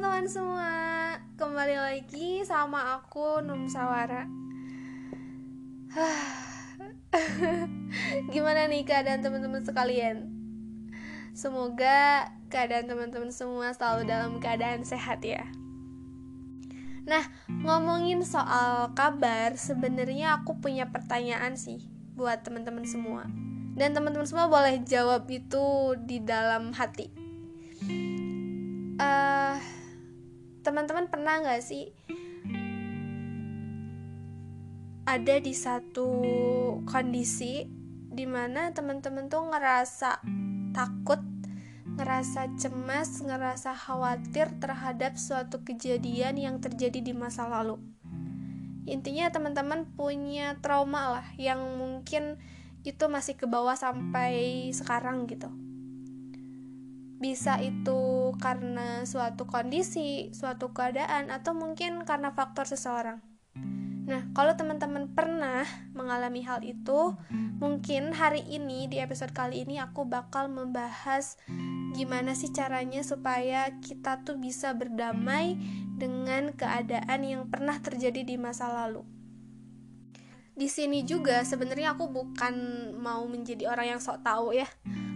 teman-teman semua Kembali lagi sama aku Num Sawara Gimana nih keadaan teman-teman sekalian? Semoga keadaan teman-teman semua selalu dalam keadaan sehat ya Nah, ngomongin soal kabar, sebenarnya aku punya pertanyaan sih buat teman-teman semua. Dan teman-teman semua boleh jawab itu di dalam hati teman-teman pernah nggak sih ada di satu kondisi di mana teman-teman tuh ngerasa takut, ngerasa cemas, ngerasa khawatir terhadap suatu kejadian yang terjadi di masa lalu. Intinya teman-teman punya trauma lah yang mungkin itu masih ke bawah sampai sekarang gitu bisa itu karena suatu kondisi, suatu keadaan, atau mungkin karena faktor seseorang. Nah, kalau teman-teman pernah mengalami hal itu, mungkin hari ini di episode kali ini aku bakal membahas gimana sih caranya supaya kita tuh bisa berdamai dengan keadaan yang pernah terjadi di masa lalu. Di sini juga sebenarnya aku bukan mau menjadi orang yang sok tahu ya,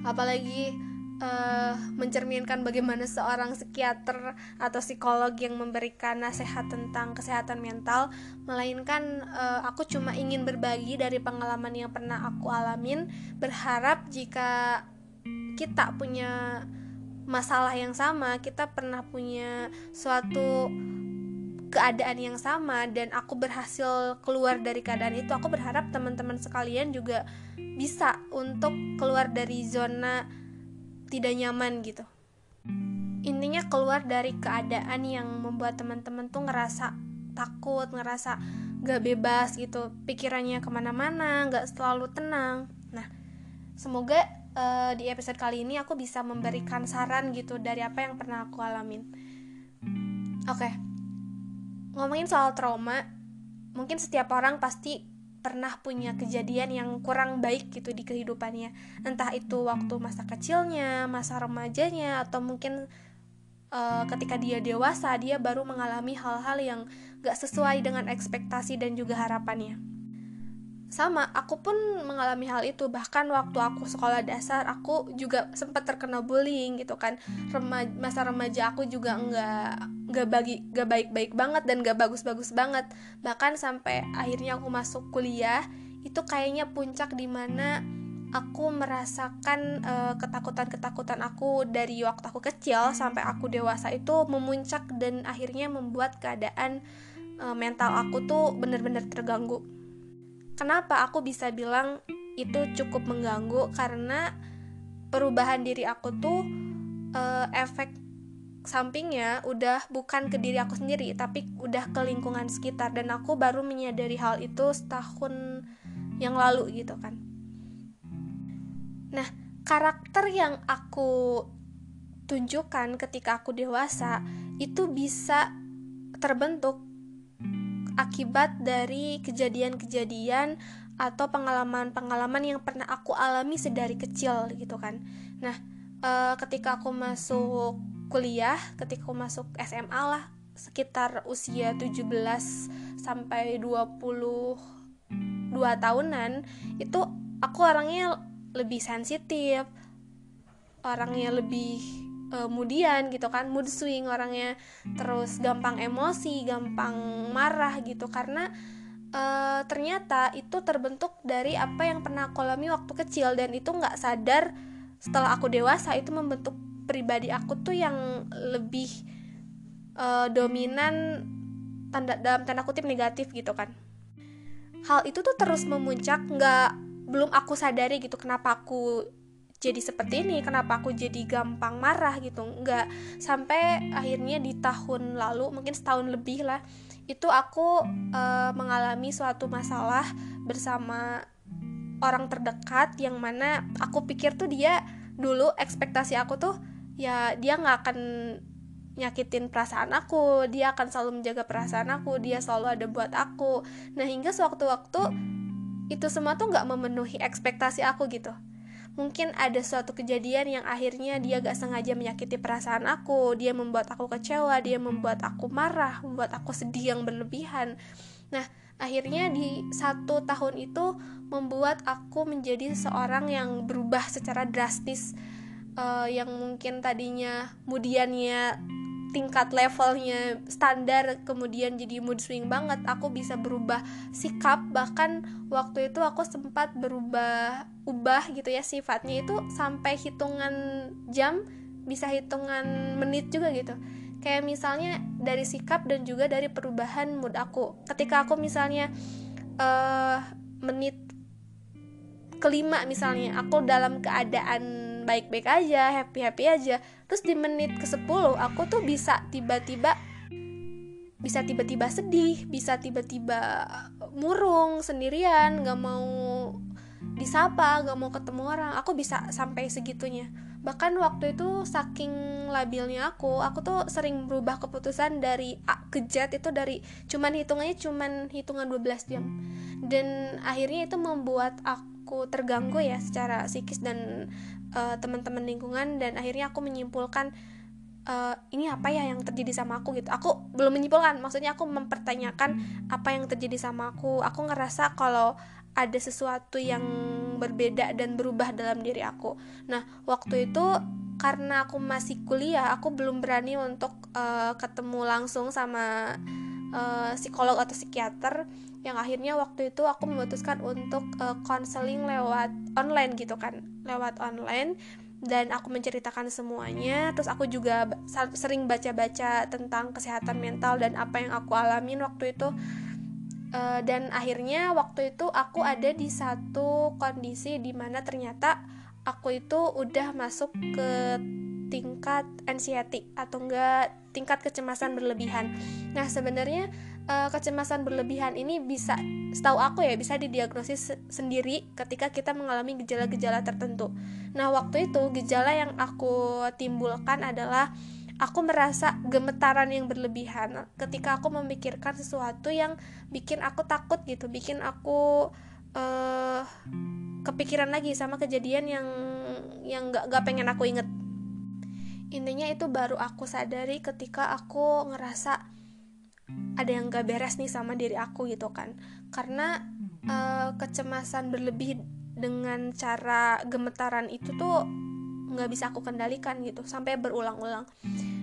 apalagi uh, mencerminkan bagaimana seorang psikiater atau psikolog yang memberikan nasihat tentang kesehatan mental, melainkan uh, aku cuma ingin berbagi dari pengalaman yang pernah aku alamin, berharap jika kita punya masalah yang sama, kita pernah punya suatu keadaan yang sama dan aku berhasil keluar dari keadaan itu, aku berharap teman-teman sekalian juga bisa untuk keluar dari zona tidak nyaman gitu. Intinya keluar dari keadaan yang membuat teman-teman tuh ngerasa takut ngerasa gak bebas gitu. Pikirannya ke mana-mana gak selalu tenang. Nah semoga uh, di episode kali ini aku bisa memberikan saran gitu dari apa yang pernah aku alamin. Oke okay. ngomongin soal trauma mungkin setiap orang pasti pernah punya kejadian yang kurang baik gitu di kehidupannya. Entah itu waktu masa kecilnya masa remajanya atau mungkin uh, ketika dia dewasa dia baru mengalami hal-hal yang gak sesuai dengan ekspektasi dan juga harapannya sama aku pun mengalami hal itu. Bahkan waktu aku sekolah dasar aku juga sempat terkena bullying gitu kan. Remaja, masa remaja aku juga nggak nggak bagi nggak baik baik banget dan nggak bagus bagus banget. Bahkan sampai akhirnya aku masuk kuliah itu kayaknya puncak di mana aku merasakan uh, ketakutan-ketakutan aku dari waktu aku kecil sampai aku dewasa itu memuncak dan akhirnya membuat keadaan uh, mental aku tuh bener-bener terganggu Kenapa aku bisa bilang itu cukup mengganggu karena perubahan diri aku tuh uh, efek sampingnya udah bukan ke diri aku sendiri tapi udah ke lingkungan sekitar dan aku baru menyadari hal itu setahun yang lalu gitu kan. Nah, karakter yang aku tunjukkan ketika aku dewasa itu bisa terbentuk akibat dari kejadian-kejadian atau pengalaman-pengalaman yang pernah aku alami sedari kecil gitu kan. Nah, e, ketika aku masuk kuliah, ketika aku masuk SMA lah sekitar usia 17 sampai 22 tahunan itu aku orangnya lebih sensitif, orangnya lebih kemudian gitu kan mood swing orangnya. Terus gampang emosi gampang marah gitu. Karena uh, ternyata itu terbentuk dari apa yang pernah aku alami waktu kecil. Dan itu nggak sadar setelah aku dewasa itu membentuk pribadi aku tuh yang lebih uh, dominan tanda dalam tanda kutip negatif gitu kan. Hal itu tuh terus memuncak nggak belum aku sadari gitu kenapa aku jadi seperti ini kenapa aku jadi gampang marah gitu? Nggak sampai akhirnya di tahun lalu mungkin setahun lebih lah itu aku uh, mengalami suatu masalah bersama orang terdekat yang mana aku pikir tuh dia dulu ekspektasi aku tuh ya dia nggak akan nyakitin perasaan aku dia akan selalu menjaga perasaan aku dia selalu ada buat aku. Nah hingga sewaktu-waktu itu semua tuh nggak memenuhi ekspektasi aku gitu mungkin ada suatu kejadian yang akhirnya dia gak sengaja menyakiti perasaan aku. Dia membuat aku kecewa dia membuat aku marah membuat aku sedih yang berlebihan. Nah akhirnya di satu tahun itu membuat aku menjadi seorang yang berubah secara drastis. Uh, yang mungkin tadinya kemudiannya tingkat levelnya standar kemudian jadi mood swing banget aku bisa berubah sikap. Bahkan waktu itu aku sempat berubah ubah gitu ya sifatnya. Itu sampai hitungan jam bisa hitungan menit juga gitu. Kayak misalnya dari sikap dan juga dari perubahan mood aku. Ketika aku misalnya uh, menit kelima misalnya aku dalam keadaan baik-baik aja happy-happy aja. Terus di menit ke 10 aku tuh bisa tiba-tiba bisa tiba-tiba sedih bisa tiba-tiba murung sendirian gak mau disapa gak mau ketemu orang. Aku bisa sampai segitunya. Bahkan waktu itu saking labilnya aku aku tuh sering berubah keputusan dari A ke Z itu dari cuman hitungannya cuman hitungan 12 jam. Dan akhirnya itu membuat aku terganggu ya secara psikis dan uh, teman-teman lingkungan dan akhirnya aku menyimpulkan uh, ini apa ya yang terjadi sama aku gitu. Aku belum menyimpulkan maksudnya aku mempertanyakan apa yang terjadi sama aku. Aku ngerasa kalau ada sesuatu yang berbeda dan berubah dalam diri aku. Nah waktu itu karena aku masih kuliah aku belum berani untuk uh, ketemu langsung sama uh, psikolog atau psikiater yang akhirnya waktu itu aku memutuskan untuk konseling uh, lewat online gitu kan lewat online. Dan aku menceritakan semuanya terus aku juga sering baca-baca tentang kesehatan mental dan apa yang aku alamin waktu itu. Uh, dan akhirnya waktu itu aku ada di satu kondisi di mana ternyata aku itu udah masuk ke tingkat anxiety atau enggak tingkat kecemasan berlebihan. Nah sebenarnya uh, kecemasan berlebihan ini bisa setahu aku ya bisa didiagnosis sendiri ketika kita mengalami gejala-gejala tertentu. Nah, waktu itu gejala yang aku timbulkan adalah aku merasa gemetaran yang berlebihan ketika aku memikirkan sesuatu yang bikin aku takut gitu, bikin aku uh, kepikiran lagi sama kejadian yang yang gak, gak pengen aku inget. Intinya itu baru aku sadari ketika aku ngerasa ada yang gak beres nih sama diri aku gitu kan. Karena uh, kecemasan berlebih dengan cara gemetaran itu tuh nggak bisa aku kendalikan gitu sampai berulang-ulang.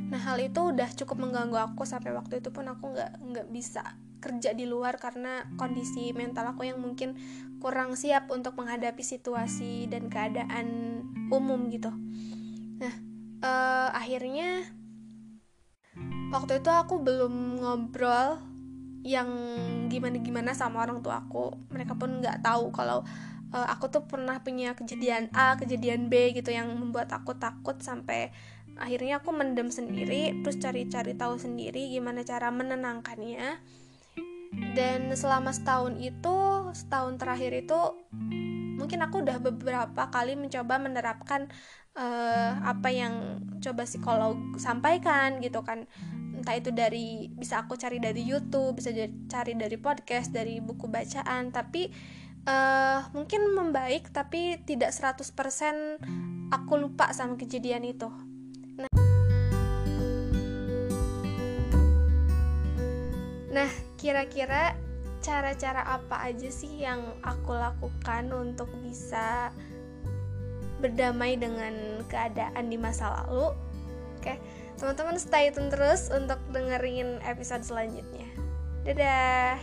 Nah hal itu udah cukup mengganggu aku sampai waktu itu pun aku nggak nggak bisa kerja di luar karena kondisi mental aku yang mungkin kurang siap untuk menghadapi situasi dan keadaan umum gitu. Nah uh, akhirnya waktu itu aku belum ngobrol yang gimana-gimana sama orang tua aku. Mereka pun nggak tahu kalau uh, aku tuh pernah punya kejadian A kejadian B gitu yang membuat aku takut sampai akhirnya aku mendem sendiri terus cari-cari tahu sendiri gimana cara menenangkannya. Dan selama setahun itu setahun terakhir itu mungkin aku udah beberapa kali mencoba menerapkan uh, apa yang coba psikolog sampaikan gitu kan entah itu dari bisa aku cari dari YouTube bisa cari dari podcast dari buku bacaan. Tapi uh, mungkin membaik tapi tidak 100% aku lupa sama kejadian itu. Nah nah kira-kira cara-cara apa aja sih yang aku lakukan untuk bisa berdamai dengan keadaan di masa lalu? Oke okay teman-teman stay tune terus untuk dengerin episode selanjutnya. Dadah